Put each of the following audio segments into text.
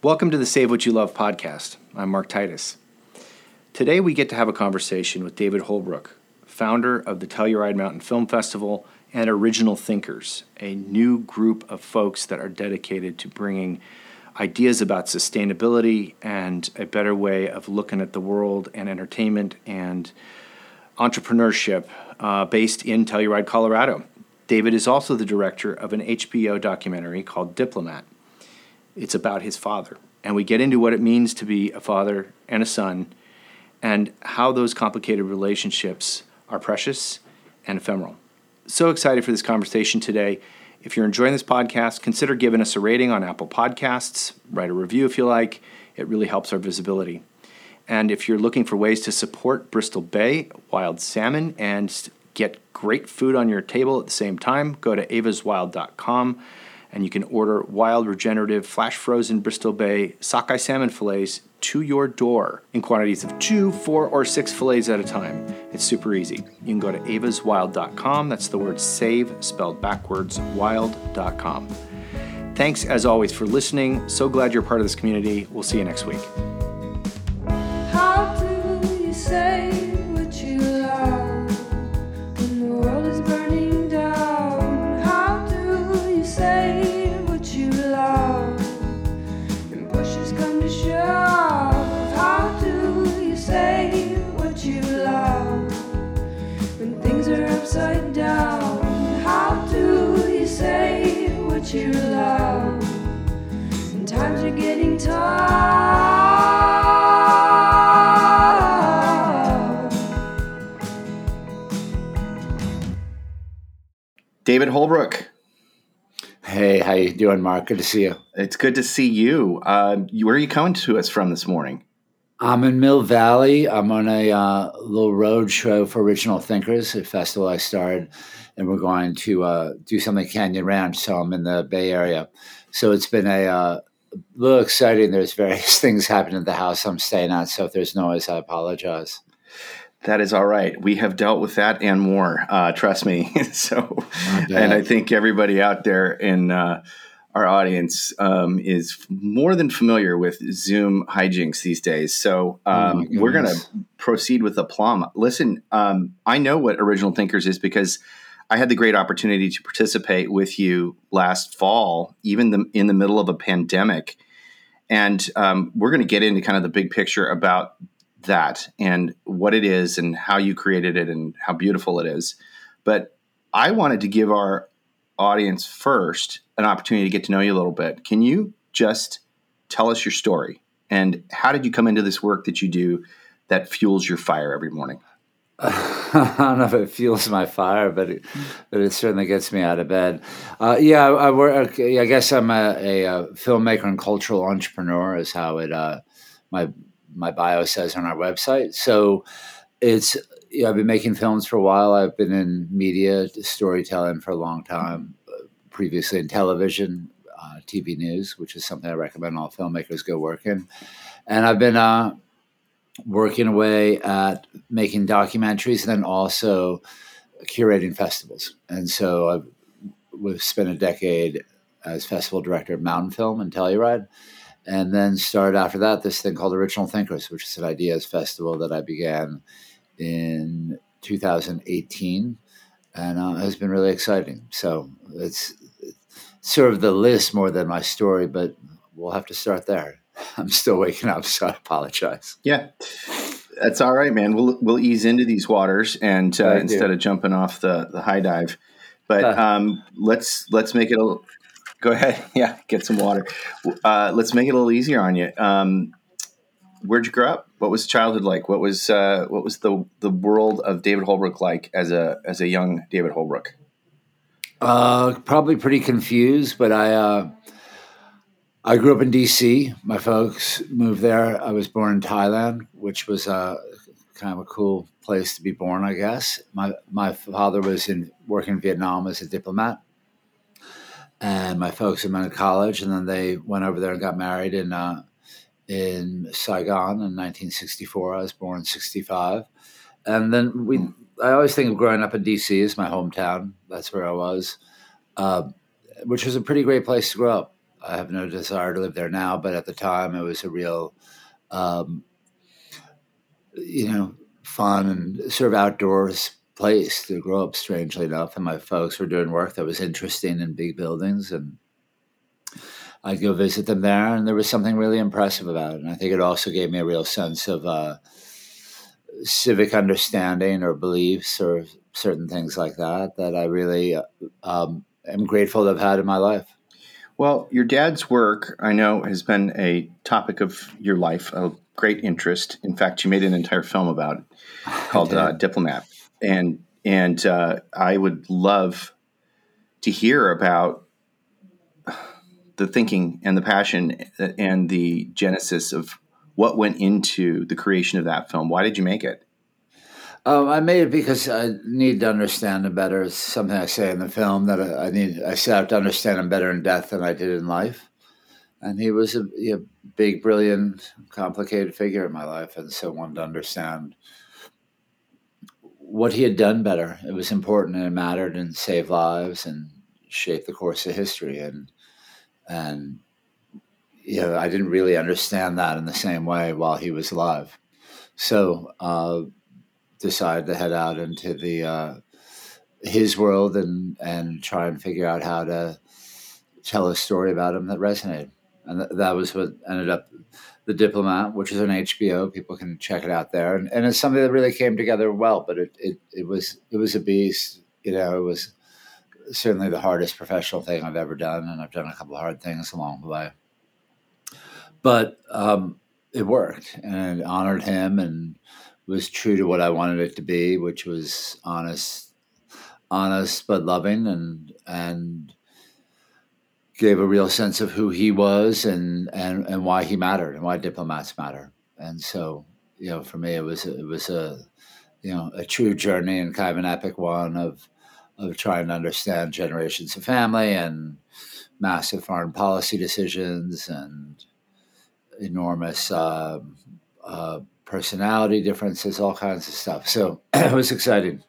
Welcome to the Save What You Love podcast. I'm Mark Titus. Today we get to have a conversation with David Holbrook, founder of the Telluride Mountain Film Festival and Original Thinkers, a new group of folks that are dedicated to bringing ideas about sustainability and a better way of looking at the world and entertainment and entrepreneurship uh, based in Telluride, Colorado. David is also the director of an HBO documentary called Diplomat it's about his father. And we get into what it means to be a father and a son and how those complicated relationships are precious and ephemeral. So excited for this conversation today. If you're enjoying this podcast, consider giving us a rating on Apple Podcasts, write a review if you like. It really helps our visibility. And if you're looking for ways to support Bristol Bay wild salmon and get great food on your table at the same time, go to evaswild.com and you can order wild, regenerative, flash frozen Bristol Bay sockeye salmon fillets to your door in quantities of two, four, or six fillets at a time. It's super easy. You can go to evaswild.com. That's the word save spelled backwards, wild.com. Thanks as always for listening. So glad you're part of this community. We'll see you next week. David Holbrook, Hey, how you doing, Mark? Good to see you. it's good to see you. Uh, where are you coming to us from this morning? I'm in Mill Valley. I'm on a uh, little road show for Original Thinkers, a festival I started, and we're going to uh, do something at Canyon Ranch. So I'm in the Bay Area. So it's been a uh, little exciting. There's various things happening at the house I'm staying at. So if there's noise, I apologize. That is all right. We have dealt with that and more. Uh, trust me. so, and I think everybody out there in uh, our audience um, is more than familiar with Zoom hijinks these days. So, Oh um, my we're going to proceed with aplomb. Listen, um, I know what Original Thinkers is because I had the great opportunity to participate with you last fall, even the, in the middle of a pandemic. And um, we're going to get into kind of the big picture about that and what it is and how you created it and how beautiful it is. But I wanted to give our audience first an opportunity to get to know you a little bit. Can you just tell us your story and how did you come into this work that you do that fuels your fire every morning? I don't know if it fuels my fire, but it, but it certainly gets me out of bed. Uh, yeah, I, I. I guess I'm a, a, filmmaker and cultural entrepreneur, is how it uh, my my bio says on our website. So it's yeah, I've been making films for a while. I've been in media storytelling for a long time. uh, Previously in television, uh, TV news, which is something I recommend all filmmakers go work in. And I've been uh, working away at making documentaries and then also curating festivals. And so I've we've spent a decade as festival director at Mountain Film in Telluride. And then started after that this thing called Original Thinkers, which is an ideas festival that I began in 2018 and uh, has been really exciting. So it's, it's sort of the list more than my story, but we'll have to start there. I'm still waking up, so I apologize. Yeah. That's all right, man. We'll we'll ease into these waters and uh, instead of jumping off the, the high dive. But Uh. um, let's let's make it a go ahead. Yeah, get some water. Uh, let's make it a little easier on you. Um, where'd you grow up? What was childhood like? What was uh, what was the the world of David Holbrook like as a as a young David Holbrook? Uh, probably pretty confused, but I uh, I grew up in D.C. My folks moved there. I was born in Thailand, which was uh, kind of a cool place to be born, I guess. My my father was in working in Vietnam as a diplomat, and my folks had been to college, and then they went over there and got married in uh, in Saigon in 1964. I was born in '65, and then we. I always think of growing up in D.C. as my hometown. That's where I was, uh, which was a pretty great place to grow up. I have no desire to live there now, but at the time it was a real, um, you know, fun and sort of outdoors place to grow up. Strangely enough, and my folks were doing work that was interesting in big buildings, and I'd go visit them there, and there was something really impressive about it. And I think it also gave me a real sense of uh, civic understanding or beliefs or certain things like that that I really um, am grateful to have had in my life. Well, your dad's work, I know, has been a topic of your life of great interest. In fact, you made an entire film about it called uh, Diplomat, and and uh, I would love to hear about the thinking and the passion and the genesis of what went into the creation of that film. Why did you make it? Um, I made it because I need to understand him better. It's something I say in the film that I, I need. I set out to understand him better in death than I did in life. And he was a, a big, brilliant, complicated figure in my life, and so wanted to understand what he had done better. It was important and it mattered and saved lives and shaped the course of history. And and you know, I didn't really understand that in the same way while he was alive. So. Uh, decided to head out into the uh, his world and and try and figure out how to tell a story about him that resonated. And th- that was what ended up the diplomat, which is on HBO. People can check it out there, and, and it's something that really came together well. But it, it it was it was a beast. You know, it was certainly the hardest professional thing I've ever done, and I've done a couple hard things along the way. But um, it worked, and it honored him, and was true to what I wanted it to be, which was honest, honest but loving, and and gave a real sense of who he was and and and why he mattered and why diplomats matter. And so, you know, for me, it was it was a you know a true journey and kind of an epic one of of trying to understand generations of family and massive foreign policy decisions and enormous. Uh, uh, personality differences, all kinds of stuff. So it was exciting.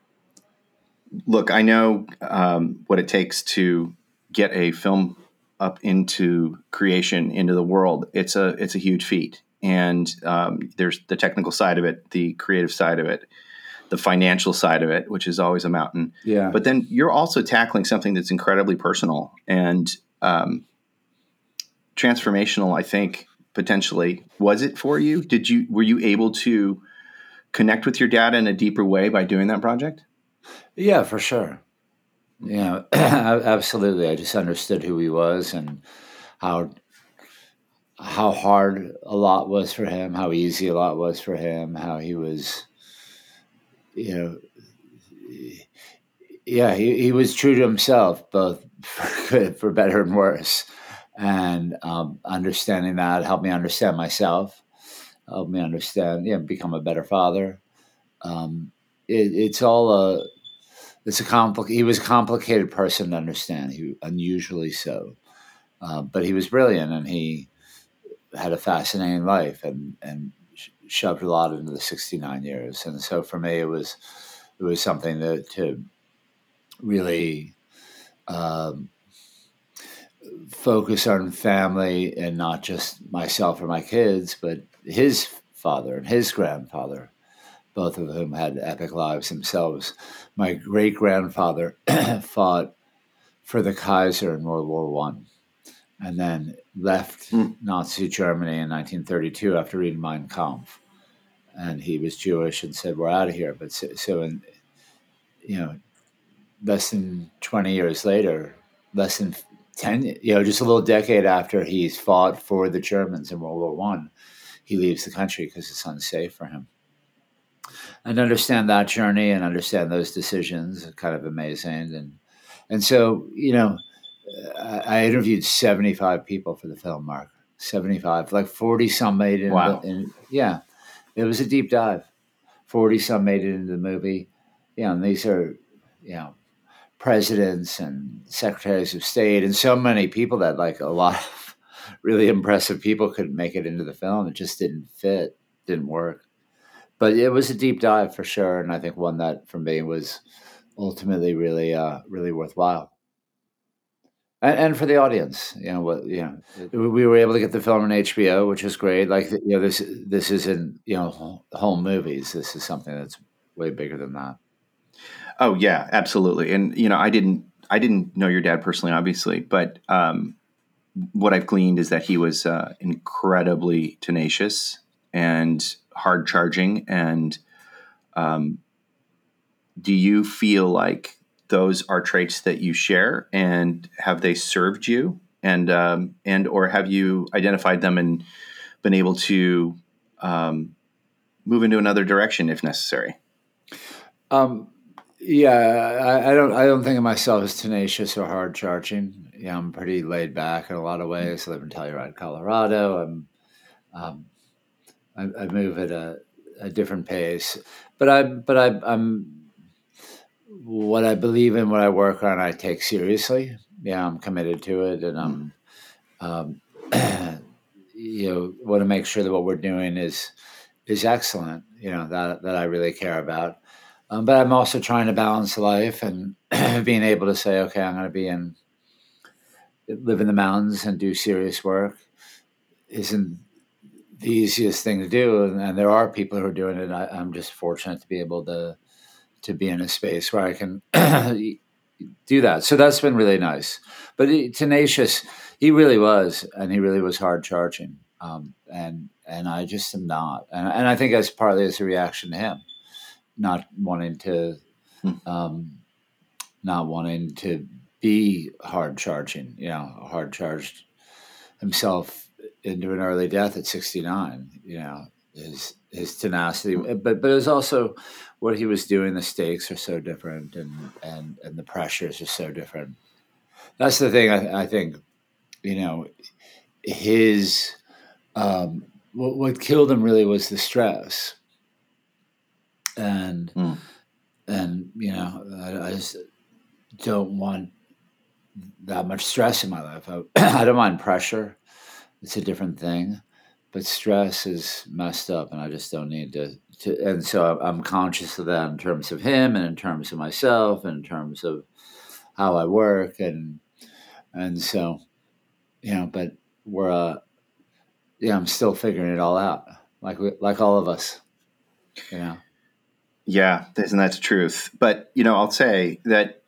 Look, I know um, what it takes to get a film up into creation into the world. It's a it's a huge feat, and um, there's the technical side of it, the creative side of it, the financial side of it, which is always a mountain. Yeah. But then you're also tackling something that's incredibly personal and um, transformational. I think potentially was it for you did you were you able to connect with your dad in a deeper way by doing that project yeah for sure yeah absolutely i just understood who he was and how how hard a lot was for him how easy a lot was for him how he was you know yeah he, he was true to himself both for good for better and worse and um, understanding that helped me understand myself, helped me understand, yeah, become a better father. Um, it, it's all a, it's a complicated. He was a complicated person to understand. He unusually so, uh, but he was brilliant, and he had a fascinating life, and and shoved a lot into the sixty nine years. And so for me, it was it was something that to really. Um, focus on family and not just myself or my kids, but his father and his grandfather, both of whom had epic lives themselves. My great grandfather fought for the Kaiser in World War One, and then left mm. Nazi Germany in 1932 after reading Mein Kampf. And he was Jewish and said, "We're out of here." But so, so in you know, less than 20 years later, less than 10 you know just a little decade after he's fought for the germans in world war one he leaves the country because it's unsafe for him and understand that journey and understand those decisions kind of amazing and and so you know i, I interviewed 75 people for the film mark 75 like 40 some made it wow. In, yeah it was a deep dive 40 some made it into the movie yeah and these are you know presidents and secretaries of state and so many people that like a lot of really impressive people couldn't make it into the film. It just didn't fit, didn't work. But it was a deep dive for sure, and I think one that for me was ultimately really, uh, really worthwhile. and, and for the audience. You know what? You know, we were able to get the film on HBO, which is great. Like you know, this this isn't you know home movies. This is something that's way bigger than that. Oh yeah, absolutely. And you know, I didn't I didn't know your dad personally, obviously, but um, what I've gleaned is that he was uh, incredibly tenacious and hard charging. And um, do you feel like those are traits that you share, and have they served you? And um, and or have you identified them and been able to um, move into another direction if necessary? Um, yeah, I, I, don't. I don't think of myself as tenacious or hard charging. Yeah, I'm pretty laid back in a lot of ways. I live in Telluride, Colorado. I'm, um, I, I, move at a, a, different pace, but I, but I, I'm what I believe in, what I work on, I take seriously. Yeah, I'm committed to it, and I'm, um, you know, want to make sure that what we're doing is is excellent. You know that that I really care about um, but I'm also trying to balance life and being able to say, okay, I'm going to be in, live in the mountains and do serious work isn't the easiest thing to do. And, and there are people who are doing it. I, I'm just fortunate to be able to, to be in a space where I can do that. So that's been really nice. But he, tenacious, he really was, and he really was hard charging. Um, and and I just am not. And, and I think that's partly as a reaction to him not wanting to hmm. um, not wanting to be hard charging, you know, hard charged himself into an early death at 69, you know, his his tenacity, hmm. but but it was also what he was doing. The stakes are so different, and and and the pressures are so different. That's the thing. I, I think, you know, his um, what, what killed him really was the stress and mm. and you know I, I, just don't want that much stress in my life. I, I don't mind pressure; it's a different thing, but stress is messed up, and I just don't need to. to and so I'm conscious of that in terms of him, and in terms of myself, and in terms of how I work, and and so you know, but we're uh, yeah, I'm still figuring it all out, like we, like all of us, you know. Yeah, isn't that the truth. But you know, I'll say that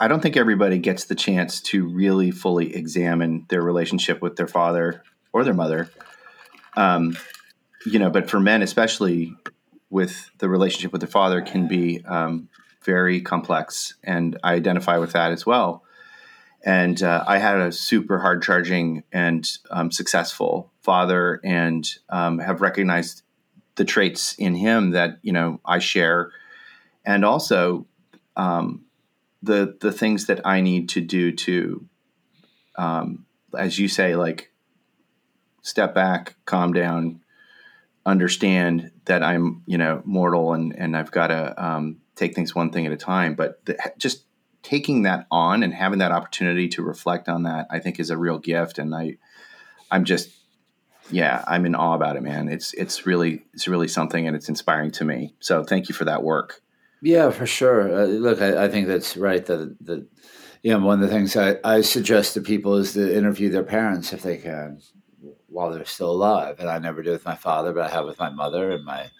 I don't think everybody gets the chance to really fully examine their relationship with their father or their mother. Um, you know, but for men, especially with the relationship with their father, can be um, very complex, and I identify with that as well. And uh, I had a super hard charging and um, successful father, and um, have recognized the traits in him that you know I share, and also um, the the things that I need to do to, um, as you say, like step back, calm down, understand that I'm you know mortal and and I've got to um, take things one thing at a time. But the, just taking that on and having that opportunity to reflect on that, I think, is a real gift. And I I'm just yeah, I'm in awe about it, man. It's it's really it's really something, and it's inspiring to me. So thank you for that work. Yeah, for sure. Uh, look, I, I, think that's right. That the you know one of the things I, I suggest to people is to interview their parents if they can while they're still alive. And I never did with my father, but I have with my mother and my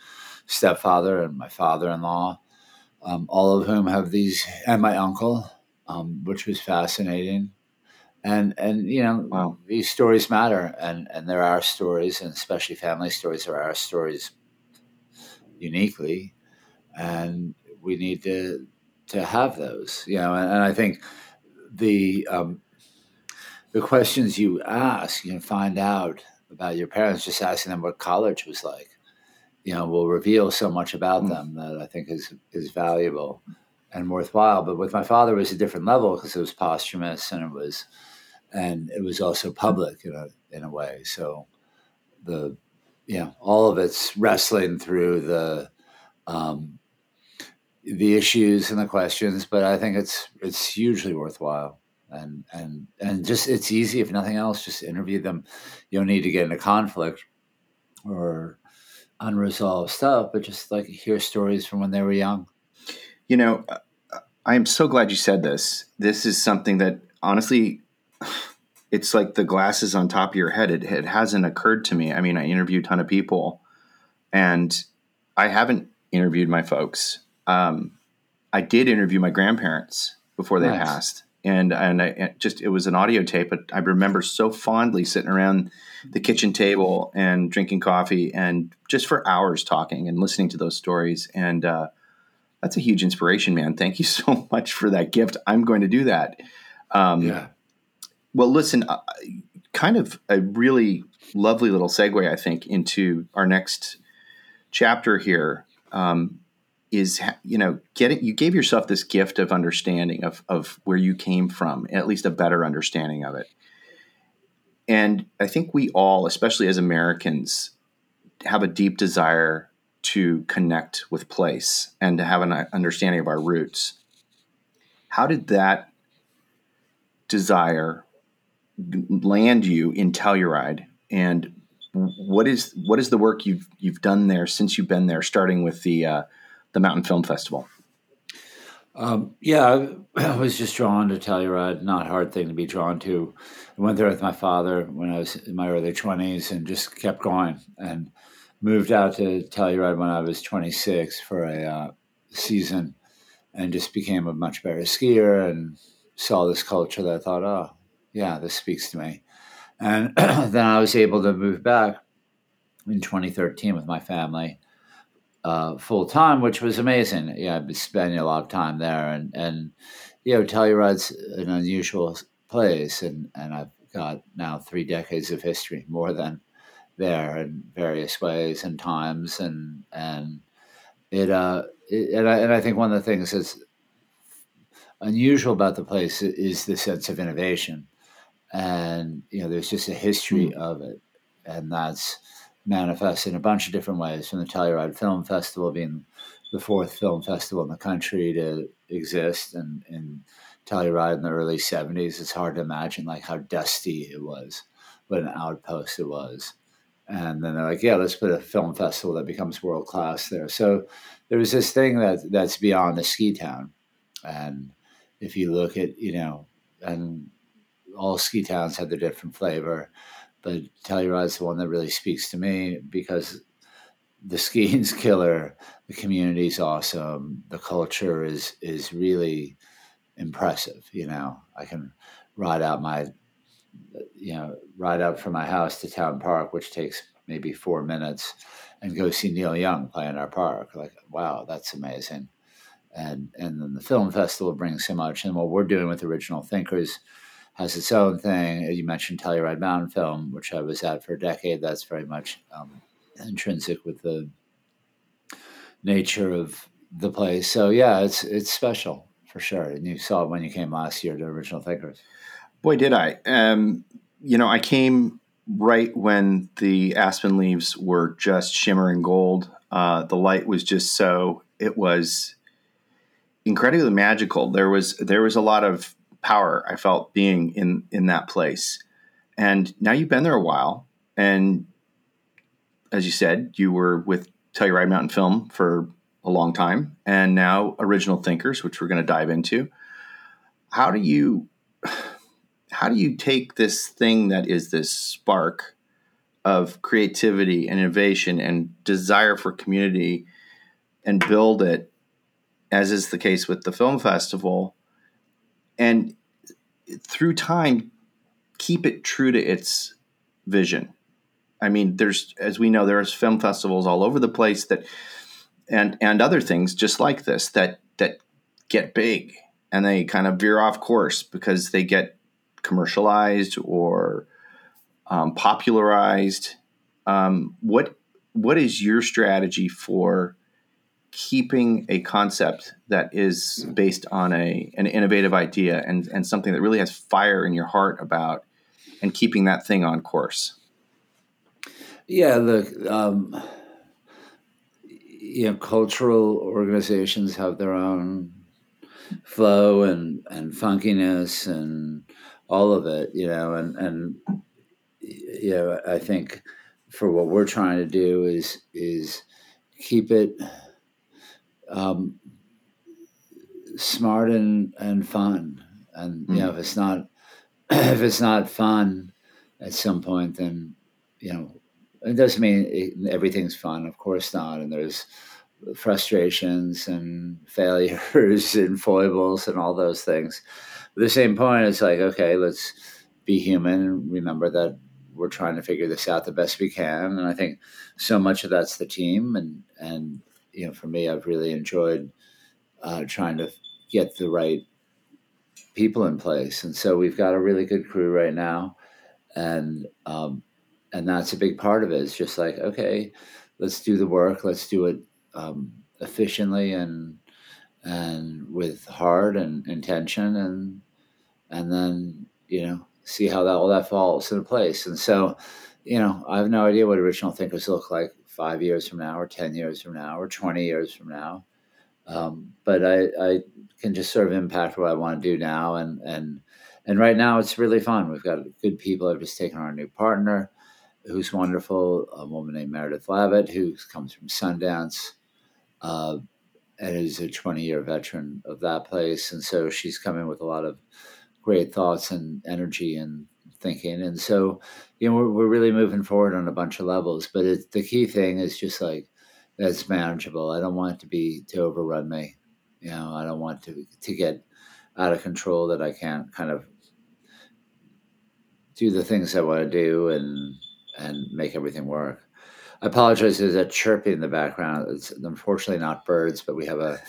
stepfather and my father-in-law, um, all of whom have these, and my uncle, um, which was fascinating and and you know wow. these stories matter and and there are stories and especially family stories are stories uniquely and we need to to have those you know and, and i think the um, the questions you ask you know find out about your parents just asking them what college was like you know will reveal so much about mm. them that i think is is valuable and worthwhile but with my father it was a different level because it was posthumous and it was and it was also public in a in a way. So the yeah, all of it's wrestling through the um, the issues and the questions, but I think it's it's hugely worthwhile. And and and just it's easy if nothing else, just interview them. You don't need to get into conflict or unresolved stuff, but just like hear stories from when they were young. You know, I am so glad you said this. This is something that honestly it's like the glasses on top of your head. It, it hasn't occurred to me. I mean, I interview a ton of people, and I haven't interviewed my folks. Um, I did interview my grandparents before they Nice. passed, and and I it just it was an audio tape, but I remember so fondly sitting around the kitchen table and drinking coffee and just for hours talking and listening to those stories. And uh, that's a huge inspiration, man. Thank you so much for that gift. I'm going to do that. Um, Yeah. well, listen, uh, kind of a really lovely little segue, I think, into our next chapter here um, is, you know, getting you gave yourself this gift of understanding of of where you came from, at least a better understanding of it. And I think we all, especially as Americans, have a deep desire to connect with place and to have an uh, understanding of our roots. How did that desire land you in Telluride, and what is what is the work you've you've done there since you've been there, starting with the uh, the Mountain Film Festival? Um, yeah, I, was just drawn to Telluride. Not a hard thing to be drawn to. I went there with my father when I was in my early twenties, and just kept going. And moved out to Telluride when I was twenty six for a uh, season, and just became a much better skier. And saw this culture that I thought, oh, yeah, this speaks to me. And then I was able to move back in 2013 with my family uh, full time, which was amazing. Yeah, I've been spending a lot of time there, and and you know, Telluride's an unusual place, and and I've got now three decades of history, more than there in various ways and times, and and it uh it, and I and I think one of the things that's unusual about the place is the sense of innovation, and you know, there's just a history of it, and that's manifest in a bunch of different ways from the Telluride Film Festival being the fourth film festival in the country to exist and in Telluride in the early 70s it's hard to imagine like how dusty it was what an outpost it was. And then they're like yeah let's put a film festival that becomes world class there. So there was this thing that that's beyond a ski town. And if you look at you know and all ski towns have their different flavor but Telluride's the one that really speaks to me because the skiing's killer, the community's awesome, the culture is is really impressive. You know, I can ride out my, you know, ride out from my house to Town Park, which takes maybe four minutes, and go see Neil Young play in our park. Like, wow, that's amazing. And and then the film festival brings so much, and what we're doing with Original Thinkers has its own thing. You mentioned Telluride Mountain Film, which I was at for a decade. That's very much um, intrinsic with the nature of the place. So yeah, it's it's special for sure. And you saw it when you came last year to Original Thinkers. Boy, did I! Um, you know, I came right when the aspen leaves were just shimmering gold. Uh, the light was just so it was incredibly magical. There was there was a lot of power I felt being in in that place. And now you've been there a while, and as you said, you were with Telluride Mountain Film for a long time, and now Original Thinkers, which we're going to dive into. How do you how do you take this thing that is this spark of creativity and innovation and desire for community and build it, as is the case with the film festival, and through time keep it true to its vision? I mean, there's as we know, there's film festivals all over the place that and and other things just like this that that get big and they kind of veer off course because they get commercialized or um, popularized. Um, what what is your strategy for keeping a concept that is based on a an innovative idea and and something that really has fire in your heart about and keeping that thing on course? Yeah, the um, you know, cultural organizations have their own flow and and funkiness and all of it, you know, and and you know, I think for what we're trying to do is is keep it um, smart and and fun, and you know, if it's not if it's not fun at some point, then you know it doesn't mean it, everything's fun. Of course not, and there's frustrations and failures and foibles and all those things. But at the same point, it's like okay, let's be human and remember that we're trying to figure this out the best we can. And I think so much of that's the team, and and you know, for me, I've really enjoyed uh, trying to get the right people in place. And so we've got a really good crew right now, and um, and that's a big part of it. It's just like okay, let's do the work, let's do it um, efficiently and and with heart and intention, and and then you know see how that all that falls into place. And so, you know, I have no idea what original thinkers look like five years from now, or ten years from now, or twenty years from now. Um, but I, I can just sort of impact what I want to do now, and and and right now it's really fun. We've got good people. I've just taken a new partner, who's wonderful, a woman named Meredith Lavitt, who comes from Sundance. Uh, and is a 20 year veteran of that place. And so she's coming with a lot of great thoughts and energy and thinking. And so, you know, we're, we're really moving forward on a bunch of levels. But it, the key thing is just like that's manageable. I don't want it to be to overrun me. You know, I don't want to to get out of control that I can't kind of do the things I want to do and and make everything work. I apologize. There's a chirping in the background. It's unfortunately not birds, but we have a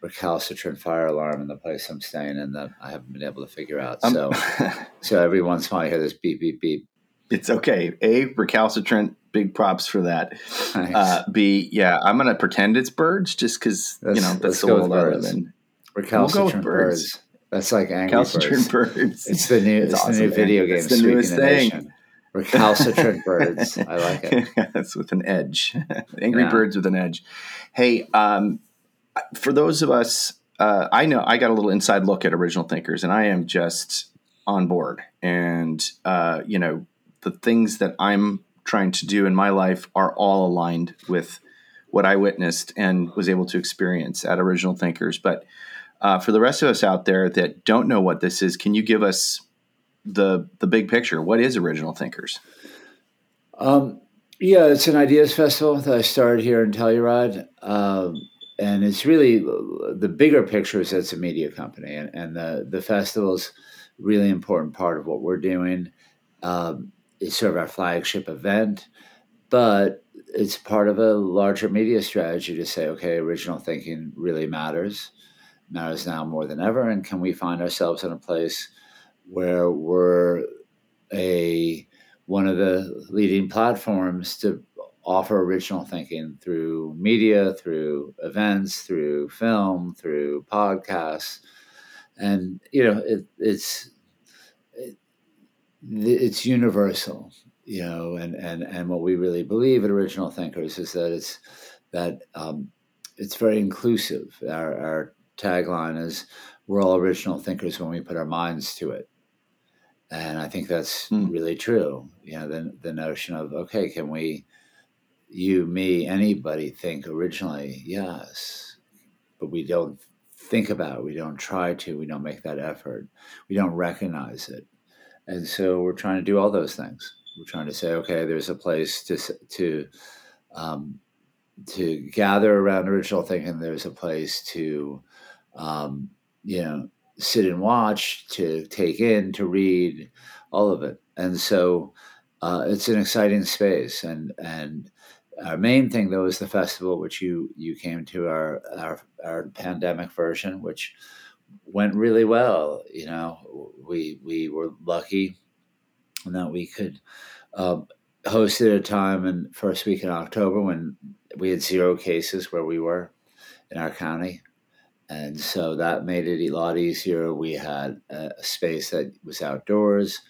recalcitrant fire alarm in the place I'm staying in that I haven't been able to figure out. Um, So, so every once in a while, I hear this beep, beep, beep. It's okay. A recalcitrant. Big props for that. Thanks. Uh, B, yeah, I'm gonna pretend it's birds just because you know that's the go with world I live birds. recalcitrant birds. That's like angry Recalcitrant birds. birds. It's the new, It's it's, the new video man. game. It's the newest thing. Nation. Recalcitrant birds. I like it. That's with an edge. Angry Yeah. birds with an edge. Hey, um, for those of us, uh, I know I got a little inside look at original thinkers, and I am just on board. And uh, you know, the things that I'm trying to do in my life are all aligned with what I witnessed and was able to experience at Original Thinkers. But uh, for the rest of us out there that don't know what this is, can you give us the the big picture? What is Original Thinkers? Um, yeah, it's an ideas festival that I started here in Telluride. Um, and it's really the bigger picture is it's a media company, and, and the, the festival's really important part of what we're doing. Um, it's sort of our flagship event, but it's part of a larger media strategy to say, okay, original thinking really matters, matters now more than ever. And can we find ourselves in a place where we're a one of the leading platforms to offer original thinking through media, through events, through film, through podcasts, and you know it, it's it, it's universal, you know, and and and what we really believe at Original Thinkers is that it's that um, it's very inclusive. Our, our tagline is "We're all original thinkers when we put our minds to it." And I think that's Hmm. really true. You know, the, the notion of, okay, can we, you, me, anybody think originally? Yes. But we don't think about it. We don't try to. We don't make that effort. We don't recognize it. And so we're trying to do all those things. We're trying to say, okay, there's a place to, to, um, to gather around original thinking. There's a place to, um, you know, sit and watch, to take in, to read, all of it. And so uh, it's an exciting space. And and our main thing though is the festival, which you you came to our our, our pandemic version, which went really well. You know, we we were lucky in that we could um, host it at a time in first week in October when we had zero cases where we were in our county and so that made it a lot easier. We had a, a space that was outdoors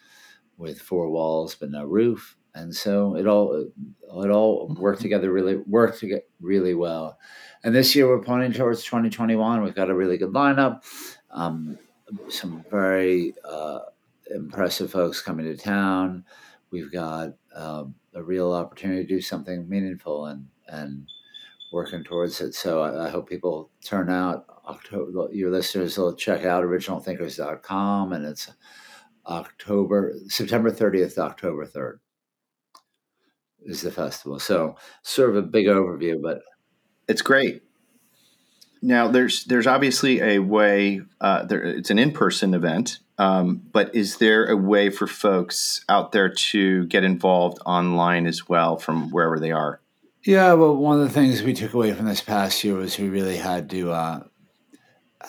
with four walls but no roof, and so it all it all worked together really worked really well. And this year we're pointing towards 2021. We've got a really good lineup, um, some very uh, impressive folks coming to town. We've got um, a real opportunity to do something meaningful and and working towards it. So I, I hope people turn out. October, your listeners will check out originalthinkers.com and it's October, September 30th October 3rd is the festival. So, sort of a big overview, but It's great. Now, there's there's obviously a way. Uh, there, it's an in person event, um, but is there a way for folks out there to get involved online as well from wherever they are? Yeah, well, one of the things we took away from this past year was we really had to uh,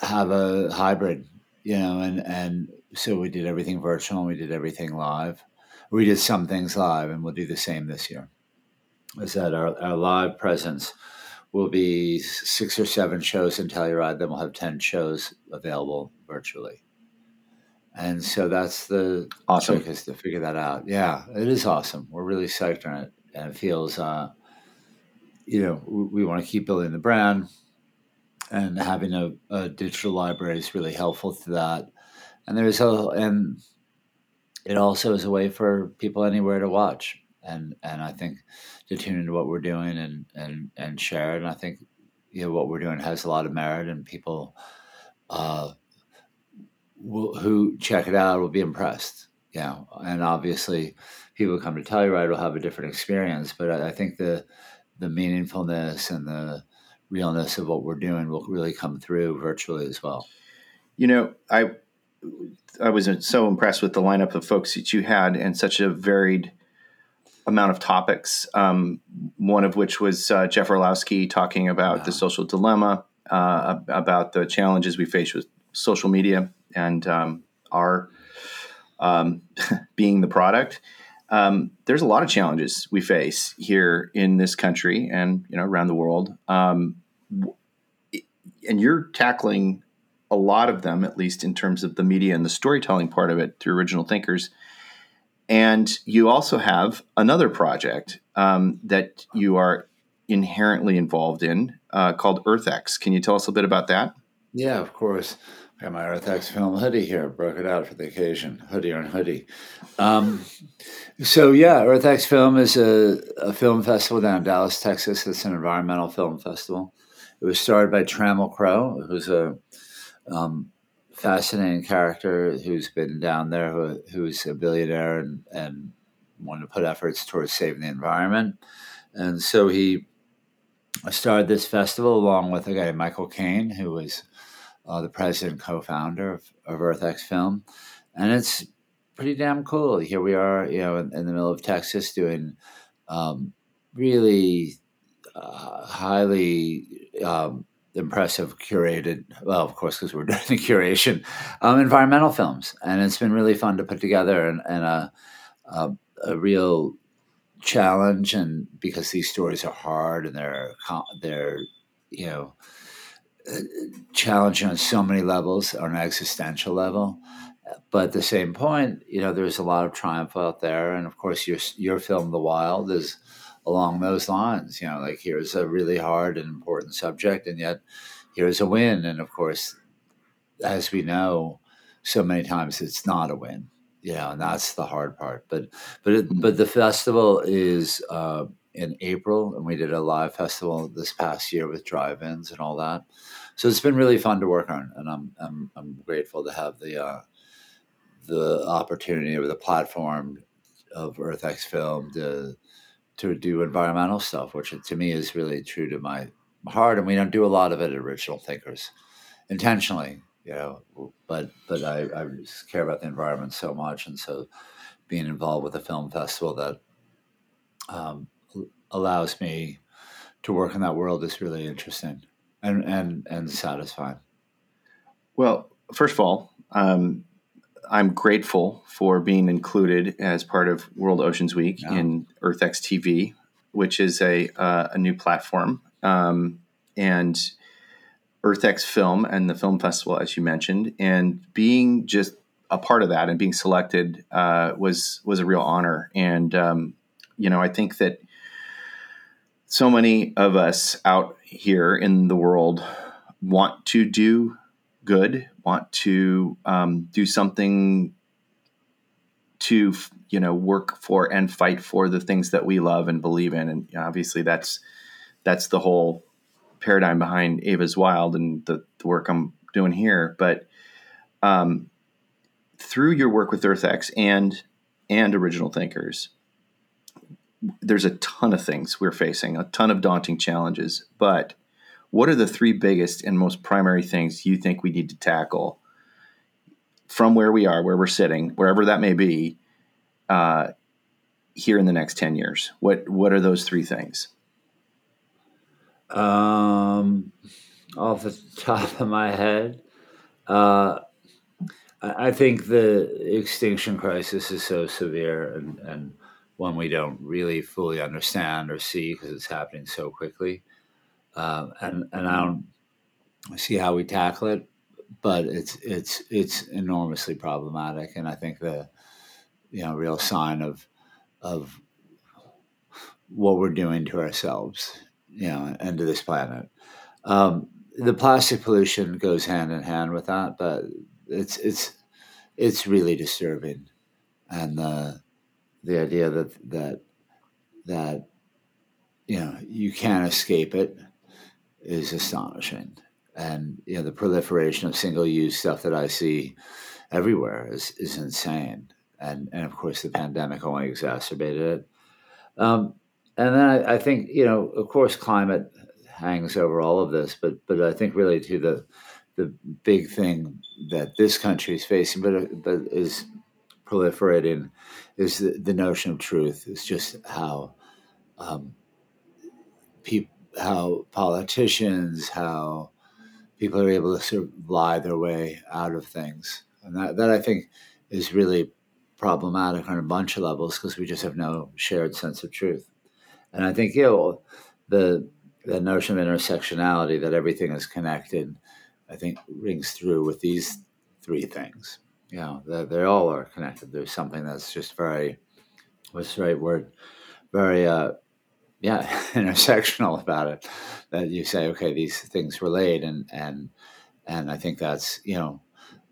have a hybrid, you know, and and so we did everything virtual and we did everything live. We did some things live, and we'll do the same this year. Is that our, our live presence will be six or seven shows in Telluride, then we'll have ten shows available virtually. And so that's the Awesome. trick is to figure that out. Yeah, it is awesome. We're really psyched on it, and it feels. Uh, you know, we, we want to keep building the brand, and having a, a digital library is really helpful to that. And there's a and it also is a way for people anywhere to watch, and and I think to tune into what we're doing and and and share it. And I think you know what we're doing has a lot of merit, and people uh, will, who check it out will be impressed. You know, and obviously, people who come to Telluride will have a different experience, but I, I think the the meaningfulness and the realness of what we're doing will really come through virtually as well. You know, I I was so impressed with the lineup of folks that you had and such a varied amount of topics. Um, one of which was uh, Jeff Orlowski talking about the social dilemma, uh, about the challenges we face with social media and um, our um, being the product. Um, there's a lot of challenges we face here in this country and you know around the world. Um, and you're tackling a lot of them, at least in terms of the media and the storytelling part of it through Original Thinkers. And you also have another project um, that you are inherently involved in uh, called EarthX. Can you tell us a bit about that? Yeah, of course. I got my EarthX film hoodie here. Broke it out for the occasion. Hoodie on hoodie. Um, so yeah, EarthX Film is a, a film festival down in Dallas, Texas. It's an environmental film festival. It was started by Trammell Crow, who's a um, fascinating character who's been down there, who, who's a billionaire and, and wanted to put efforts towards saving the environment. And so he started this festival along with a guy, Michael Caine, who was uh, the president and co-founder of, of EarthX Film, and it's pretty damn cool. Here we are, you know, in, in the middle of Texas, doing um, really uh, highly um, impressive curated. Well, of course, because we're doing the curation, um, environmental films, and it's been really fun to put together and, and a, a a real challenge. And because these stories are hard and they're they're you know uh, challenging on so many levels on an existential level. But at the same point you know there's a lot of triumph out there. And of course your your film the wild is along those lines you know like here's a really hard and important subject and yet here's a win and of course as we know so many times it's not a win you know and that's the hard part but but it, but the festival is uh, in April, and we did a live festival this past year with drive-ins and all that. So it's been really fun to work on, and I'm I'm, I'm grateful to have the uh, the opportunity or the platform of EarthX Film to to do environmental stuff, which to me is really true to my heart. And we don't do a lot of it at Original Thinkers intentionally, you know. But but I, I just care about the environment so much, and so being involved with a film festival that um, allows me to work in that world is really interesting and and and satisfying. Well, first of all, um, I'm grateful for being included as part of World Oceans Week Yeah. in EarthX TV, which is a uh, a new platform, um, and EarthX Film and the film festival, as you mentioned, and being just a part of that and being selected uh, was was a real honor. And um, you know, I think that so many of us out here in the world want to do good, want to um, do something to you know work for and fight for the things that we love and believe in, and obviously that's that's the whole paradigm behind Eva's Wild and the, the work I'm doing here. But um, through your work with EarthX and and Original Thinkers, there's a ton of things we're facing, a ton of daunting challenges. But what are the three biggest and most primary things you think we need to tackle from where we are, where we're sitting, wherever that may be, uh, here in the next ten years? What What are those three things? Um, off the top of my head, uh, I think the extinction crisis is so severe and, and one we don't really fully understand or see because it's happening so quickly. Um, and and I don't see how we tackle it, but it's it's it's enormously problematic. And I think the you know real sign of of what we're doing to ourselves, you know, and to this planet. Um, the plastic pollution goes hand in hand with that, but it's it's it's really disturbing, and the the idea that that that you know you can't escape it is astonishing, and you know the proliferation of single use stuff that I see everywhere is is insane, and and of course the pandemic only exacerbated it. Um, and then I, I think you know, of course, climate hangs over all of this, but but I think really to the the big thing that this country is facing, but but is proliferating, is the, the notion of truth. Is just how um, people, how politicians, how people are able to sort of lie their way out of things, and that that I think is really problematic on a bunch of levels because we just have no shared sense of truth. And I think you know the the notion of intersectionality that everything is connected, I think rings through with these three things. You know, they, they all are connected. There's something that's just very, what's the right word? Very, uh, yeah, intersectional about it. That you say, okay, these things relate, and and and I think that's you know,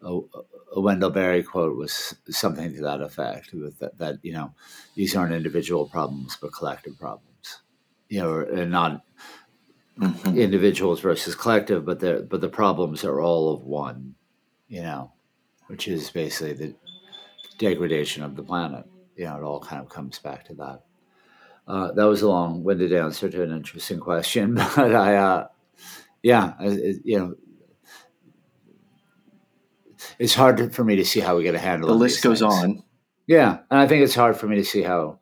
a, a Wendell Berry quote was something to that effect. That, that you know, these aren't individual problems but collective problems. You know, and not Mhm. individuals versus collective, but the but the problems are all of one, you know, which is basically the degradation of the planet. You know, it all kind of comes back to that. Uh, that was a long-winded answer to an interesting question, but I, uh, yeah, it, you know, it's hard to, for me to see how we get a handle. The list goes things. on. Yeah, and I think it's hard for me to see how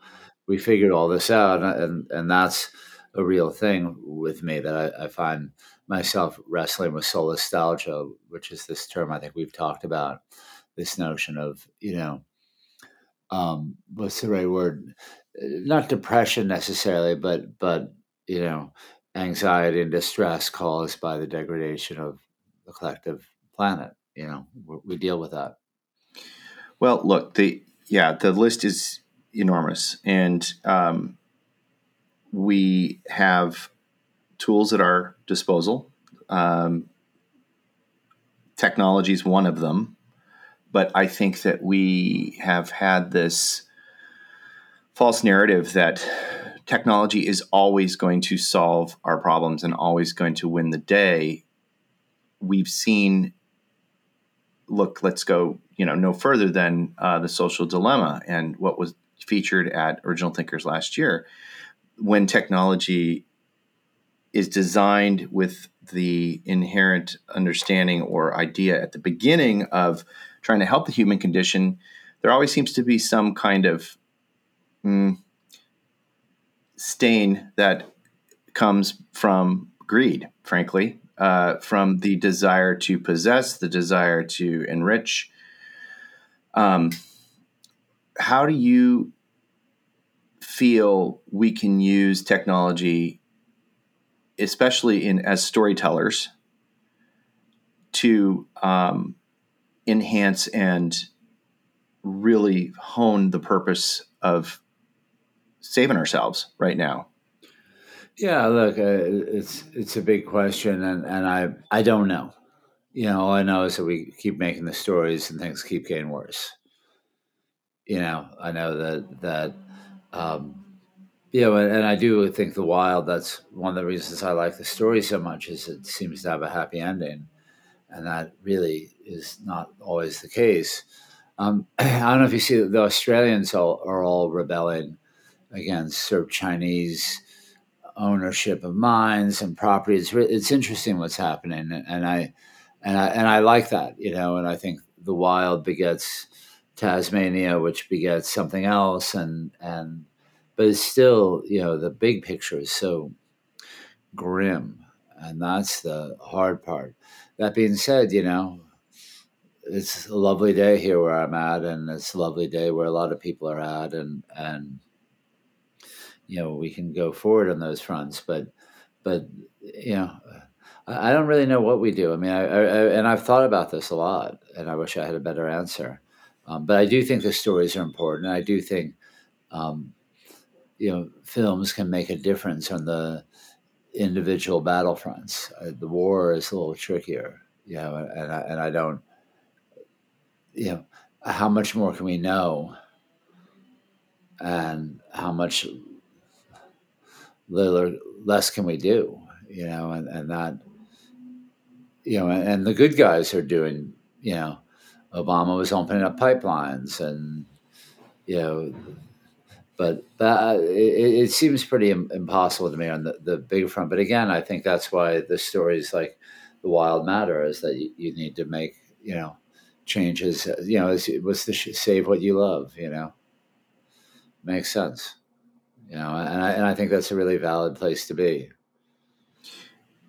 we figured all this out, and and, and that's a real thing with me that I, I find myself wrestling with solastalgia, which is this term I think we've talked about. This notion of you know, um, what's the right word? Not depression necessarily, but but you know, anxiety and distress caused by the degradation of the collective planet. You know, we, deal with that. Well, look, the yeah, the list is enormous, and um, we have tools at our disposal. Um, technology is one of them, but I think that we have had this false narrative that technology is always going to solve our problems and always going to win the day. We've seen look, let's go, you know, no further than uh, the social dilemma and what was featured at Original Thinkers last year. When technology is designed with the inherent understanding or idea at the beginning of trying to help the human condition, there always seems to be some kind of mm, stain that comes from greed, frankly, uh, from the desire to possess, the desire to enrich. Um, how do you feel we can use technology, especially in as storytellers, to um, enhance and really hone the purpose of saving ourselves right now? Yeah, look, uh, it's it's a big question, and, and I I don't know. You know, all I know is that we keep making the stories, and things keep getting worse. You know, I know that that um, you know, and, and I do think the wild. That's one of the reasons I like the story so much. Is it seems to have a happy ending, and that really is not always the case. Um, I don't know if you see the Australians all, are all rebelling sort of Chinese ownership of mines and properties. It's interesting what's happening, and I and I and I like that, you know. And I think the wild begets Tasmania, which begets something else, and and but it's still, you know, the big picture is so grim, and that's the hard part. That being said, you know, it's a lovely day here where I'm at, and it's a lovely day where a lot of people are at, and and you know we can go forward on those fronts. But but you know, I, don't really know what we do. I mean, I, I, and I've thought about this a lot, and I wish I had a better answer. Um, but I do think the stories are important. I do think um, you know films can make a difference on the individual battlefronts. Uh, the war is a little trickier, you know, and I, and I don't you know, how much more can we know, and how much little less can we do, you know, and and that, you know, and, and the good guys are doing, you know, Obama was opening up pipelines, and you know, but that it, it seems pretty impossible to me on the, the big front. But again, I think that's why the stories like the wild matter is that you, you need to make you know changes. You know, it was to save what you love. You know, makes sense. You know, and I, and I think that's a really valid place to be.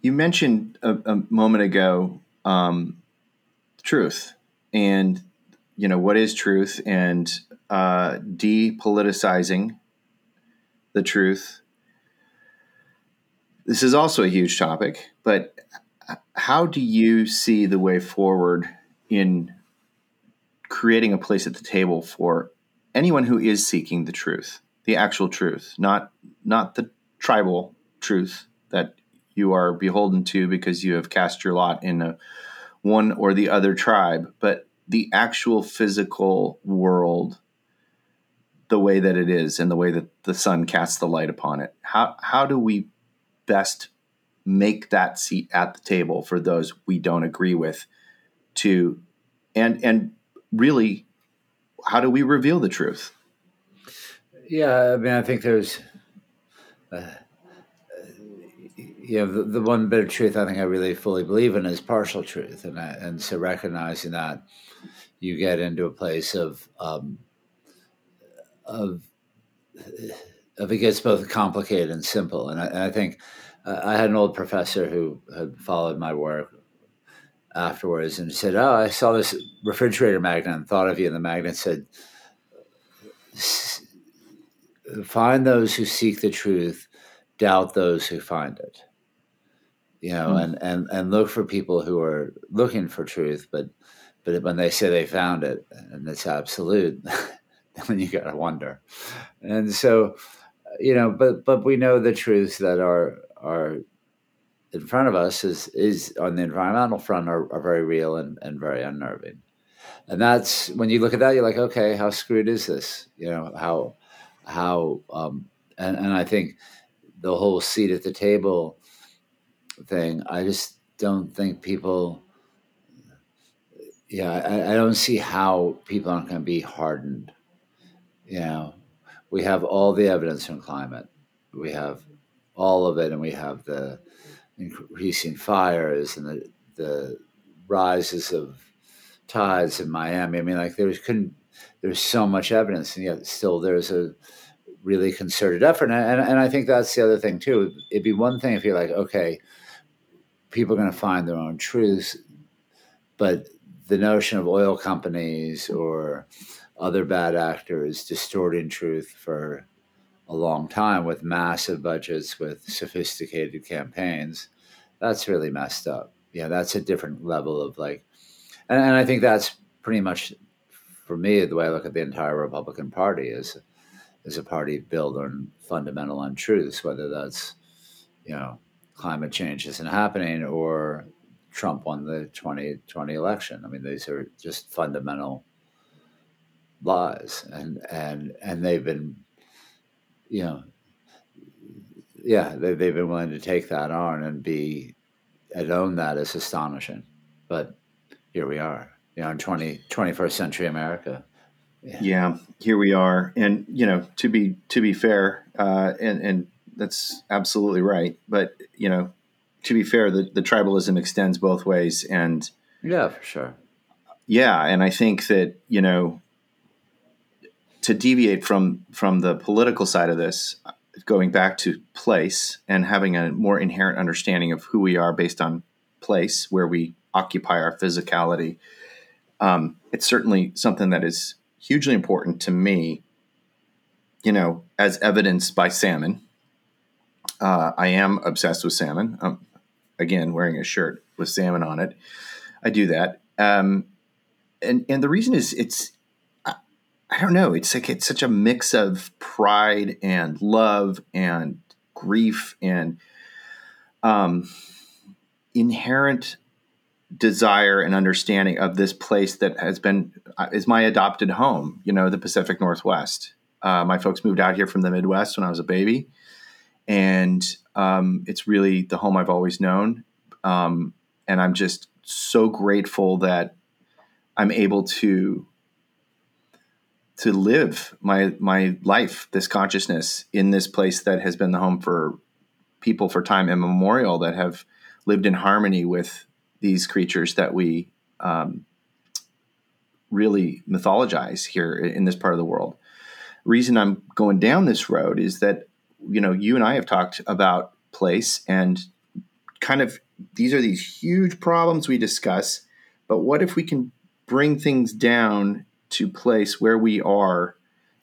You mentioned a, a moment ago um, truth, and you know what is truth, and uh, depoliticizing the truth. This is also a huge topic, but how do you see the way forward in creating a place at the table for anyone who is seeking the truth, the actual truth, not not the tribal truth that you are beholden to because you have cast your lot in a one or the other tribe, but the actual physical world the way that it is and the way that the sun casts the light upon it. How how do we best make that seat at the table for those we don't agree with to and and really, how do we reveal the truth? Yeah, I mean, I think there's, uh, you know, the, the, one bit of truth I think I really fully believe in is partial truth, and I, and so recognizing that you get into a place of um, of of it gets both complicated and simple, and I, and I think uh, I had an old professor who had followed my work afterwards and said, "Oh, I saw this refrigerator magnet and thought of you." And the magnet said, "Find those who seek the truth, doubt those who find it." You know, mm. and and and look for people who are looking for truth, but but when they say they found it and it's absolute, then you gotta wonder. And so, you know, but but we know the truths that are are in front of us is is on the environmental front are, are very real and, and very unnerving. And that's when you look at that, you're like, okay, how screwed is this? You know, how how um, and, and I think the whole seat at the table thing, I just don't think people yeah, I, I don't see how people aren't going to be hardened. You know, we have all the evidence from climate. We have all of it, and we have the increasing fires and the, the rises of tides in Miami. I mean, like there's couldn't there's so much evidence, and yet still there's a really concerted effort. And, and, and I think that's the other thing too. It'd be one thing if you're like, okay, people are going to find their own truths, but the notion of oil companies or other bad actors distorting truth for a long time with massive budgets, with sophisticated campaigns, that's really messed up. Yeah, that's a different level of like, and, and I think that's pretty much for me the way I look at the entire Republican Party is is a party built on fundamental untruths, whether that's you know climate change isn't happening or Trump won the 2020 election. I mean, these are just fundamental lies, and and and they've been you know, yeah, they, they've been willing to take that on and be and own that is astonishing. But here we are. You know, in 20, 21st century America. Yeah. here we are, and you know, to be to be fair, uh, and and that's absolutely right. But you know, to be fair, the, the tribalism extends both ways, and Yeah, for sure. yeah, and I think that you know, to deviate from from the political side of this, going back to place and having a more inherent understanding of who we are based on place, where we occupy our physicality. Um, it's certainly something that is hugely important to me. You know, as evidenced by salmon. Uh, I am obsessed with salmon. Um, again, wearing a shirt with salmon on it. I do that. Um, and and the reason is it's I, I don't know it's like it's such a mix of pride and love and grief and um, inherent desire and understanding of this place that has been uh, is my adopted home you know the pacific northwest. Uh, my folks moved out here from the midwest when i was a baby. And um, it's really the home i've always known. Um, and i'm just so grateful that I'm able to to live my my life, this consciousness in this place that has been the home for people for time immemorial that have lived in harmony with these creatures that we um, really mythologize here in this part of the world. Reason I'm going down this road is that you know you and I have talked about place and kind of these are these huge problems we discuss, but what if we can bring things down to place where we are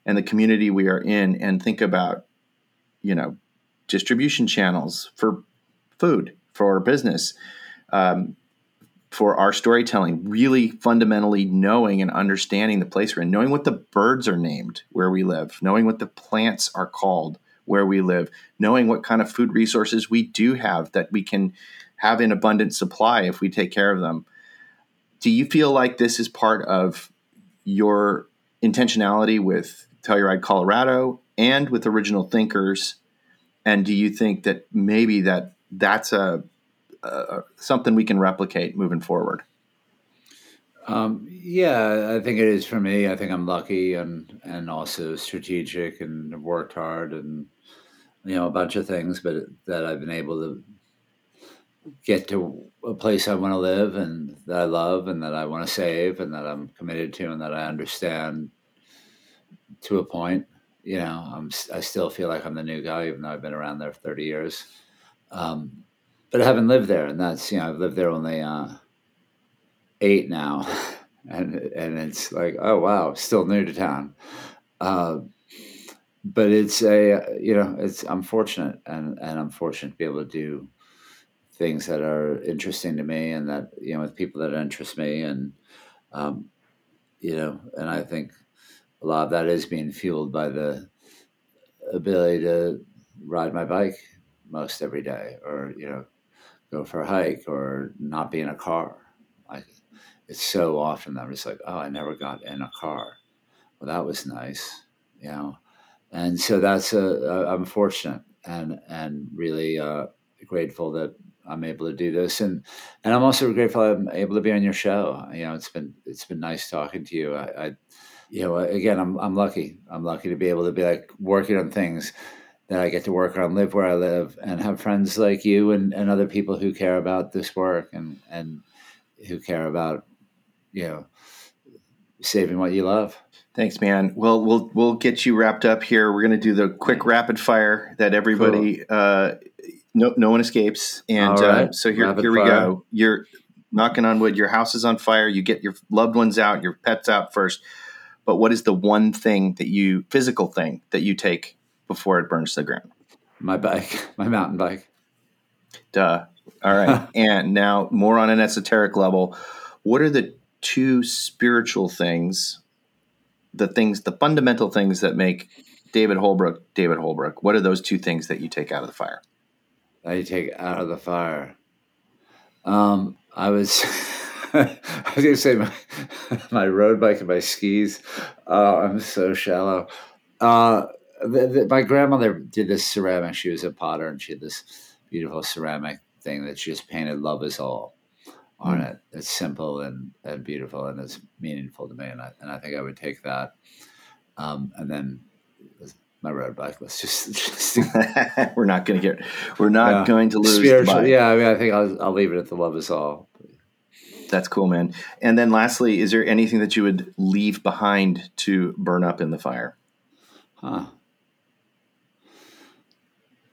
and the community we are in and think about you know distribution channels for food for business um, for our storytelling really fundamentally knowing and understanding the place we're in knowing what the birds are named where we live knowing what the plants are called where we live knowing what kind of food resources we do have that we can have in abundant supply if we take care of them do you feel like this is part of your intentionality with Telluride, Colorado, and with Original Thinkers? And do you think that maybe that that's a, a something we can replicate moving forward? Um, yeah, I think it is for me. I think I'm lucky and and also strategic and worked hard and you know a bunch of things, but that I've been able to get to a place I want to live and that I love and that I want to save and that I'm committed to and that I understand to a point. You know, I'm I still feel like I'm the new guy, even though I've been around there for 30 years. Um, but I haven't lived there, and that's you know I've lived there only uh, eight now, and and it's like oh wow, still new to town. Uh, but it's a you know it's I'm fortunate and and I'm fortunate to be able to do things that are interesting to me and that you know with people that interest me and um, you know and i think a lot of that is being fueled by the ability to ride my bike most every day or you know go for a hike or not be in a car like it's so often that i'm just like oh i never got in a car well that was nice you know and so that's a, a i'm fortunate and and really uh, grateful that I'm able to do this, and and I'm also grateful I'm able to be on your show. You know, it's been it's been nice talking to you. I, I you know, again, I'm I'm lucky. I'm lucky to be able to be like working on things that I get to work on, live where I live, and have friends like you and, and other people who care about this work and and who care about you know saving what you love. Thanks, man. Well, we'll we'll get you wrapped up here. We're going to do the quick rapid fire that everybody cool. uh, no no one escapes. And right. uh, so here rapid here we go. You're knocking on wood. Your house is on fire. You get your loved ones out, your pets out first. But what is the one thing that you physical thing that you take before it burns to the ground? My bike, my mountain bike. Duh. All right. and now more on an esoteric level. What are the two spiritual things the things, the fundamental things that make David Holbrooke David Holbrooke? What are those two things that you take out of the fire? That you take out of the fire. Um, I was, I was going to say my, my road bike and my skis. Uh, I'm so shallow. Uh, the, the, my grandmother did this ceramic. She was a potter, and she had this beautiful ceramic thing that she just painted "Love Is All," on Mm. it. It's simple and, and beautiful and it's meaningful to me. And I, and I think I would take that. Um, and then my road bike was just, just we're not going to get. We're not Yeah. going to lose. spiritual. Yeah, I mean, I think I'll, I'll leave it at the love is all. That's cool, man. And then lastly, is there anything that you would leave behind to burn up in the fire? Huh.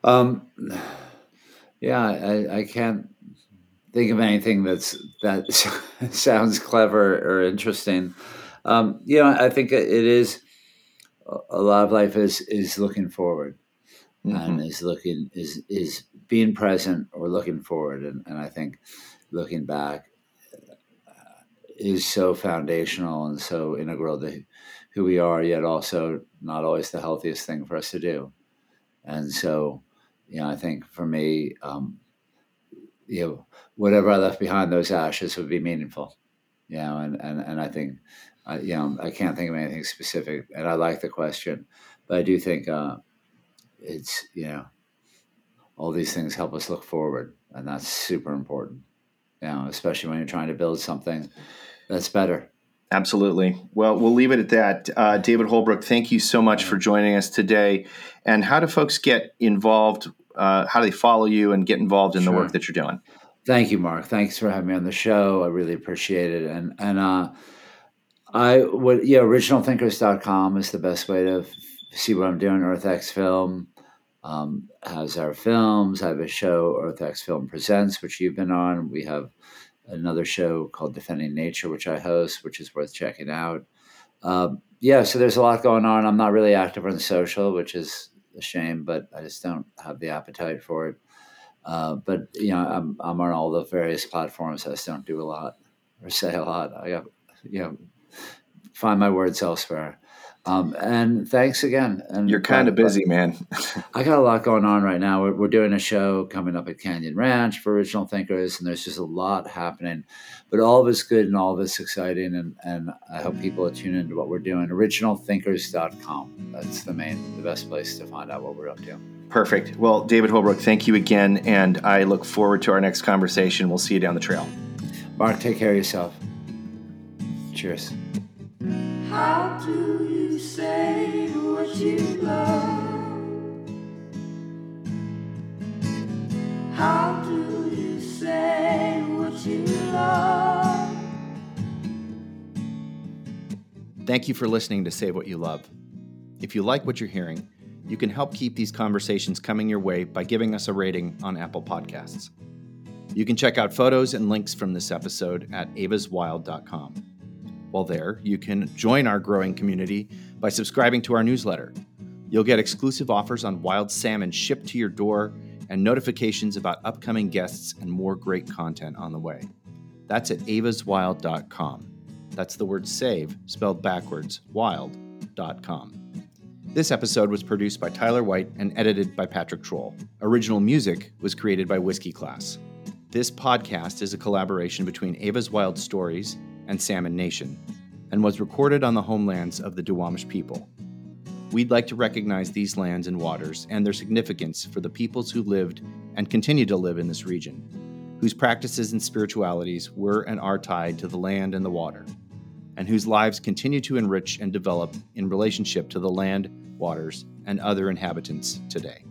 Um, yeah, I, I can't think of anything that's that sounds clever or interesting. Um, you know, I think it is a lot of life is is looking forward and Mhm. is looking is is being present or looking forward, and, and I think looking back uh, is so foundational and so integral to who we are, yet also not always the healthiest thing for us to do. And so, you know, I think for me, um, you know, whatever I left behind, those ashes would be meaningful. You know, and and and I think, uh, you know, I can't think of anything specific, and I like the question, but I do think uh, it's you know, all these things help us look forward, and that's super important. You know, especially when you're trying to build something that's better. Absolutely. Well, we'll leave it at that. Uh, David Holbrooke, thank you so much for joining us today. And how do folks get involved? Uh, how do they follow you and get involved in the work that you're doing? Thank you, Mark. Thanks for having me on the show. I really appreciate it. And and uh, I would yeah, originalthinkers.com is the best way to f- see what I'm doing. EarthX Film um, has our films. I have a show, EarthX Film Presents, which you've been on. We have another show called Defending Nature, which I host, which is worth checking out. Um, yeah, so there's a lot going on. I'm not really active on social, which is a shame, but I just don't have the appetite for it. Uh, but you know, I'm I'm on all the various platforms. I just don't do a lot or say a lot. I got you know find my words elsewhere. Um, and thanks again. And You're kind of busy, man. I got a lot going on right now. We're, we're doing a show coming up at Canyon Ranch for Original Thinkers, and there's just a lot happening. But all of it's good and all of it's exciting, and, and I hope people are tuned into what we're doing. OriginalThinkers.com. That's the main, the best place to find out what we're up to. Perfect. Well, David Holbrooke, thank you again. And I look forward to our next conversation. We'll see you down the trail. Mark, take care of yourself. Cheers. How do you say say? Thank you for listening to Save What You Love. If you like what you're hearing, you can help keep these conversations coming your way by giving us a rating on Apple Podcasts. You can check out photos and links from this episode at evaswild.com. While there, you can join our growing community by subscribing to our newsletter. You'll get exclusive offers on wild salmon shipped to your door and notifications about upcoming guests and more great content on the way. That's at evaswild.com. That's the word save spelled backwards, wild.com. This episode was produced by Tyler White and edited by Patrick Troll. Original music was created by Whiskey Class. This podcast is a collaboration between Eva's Wild Stories and Salmon Nation and was recorded on the homelands of the Duwamish people. We'd like to recognize these lands and waters and their significance for the peoples who lived and continue to live in this region, whose practices and spiritualities were and are tied to the land and the water, and whose lives continue to enrich and develop in relationship to the land, waters, and other inhabitants today.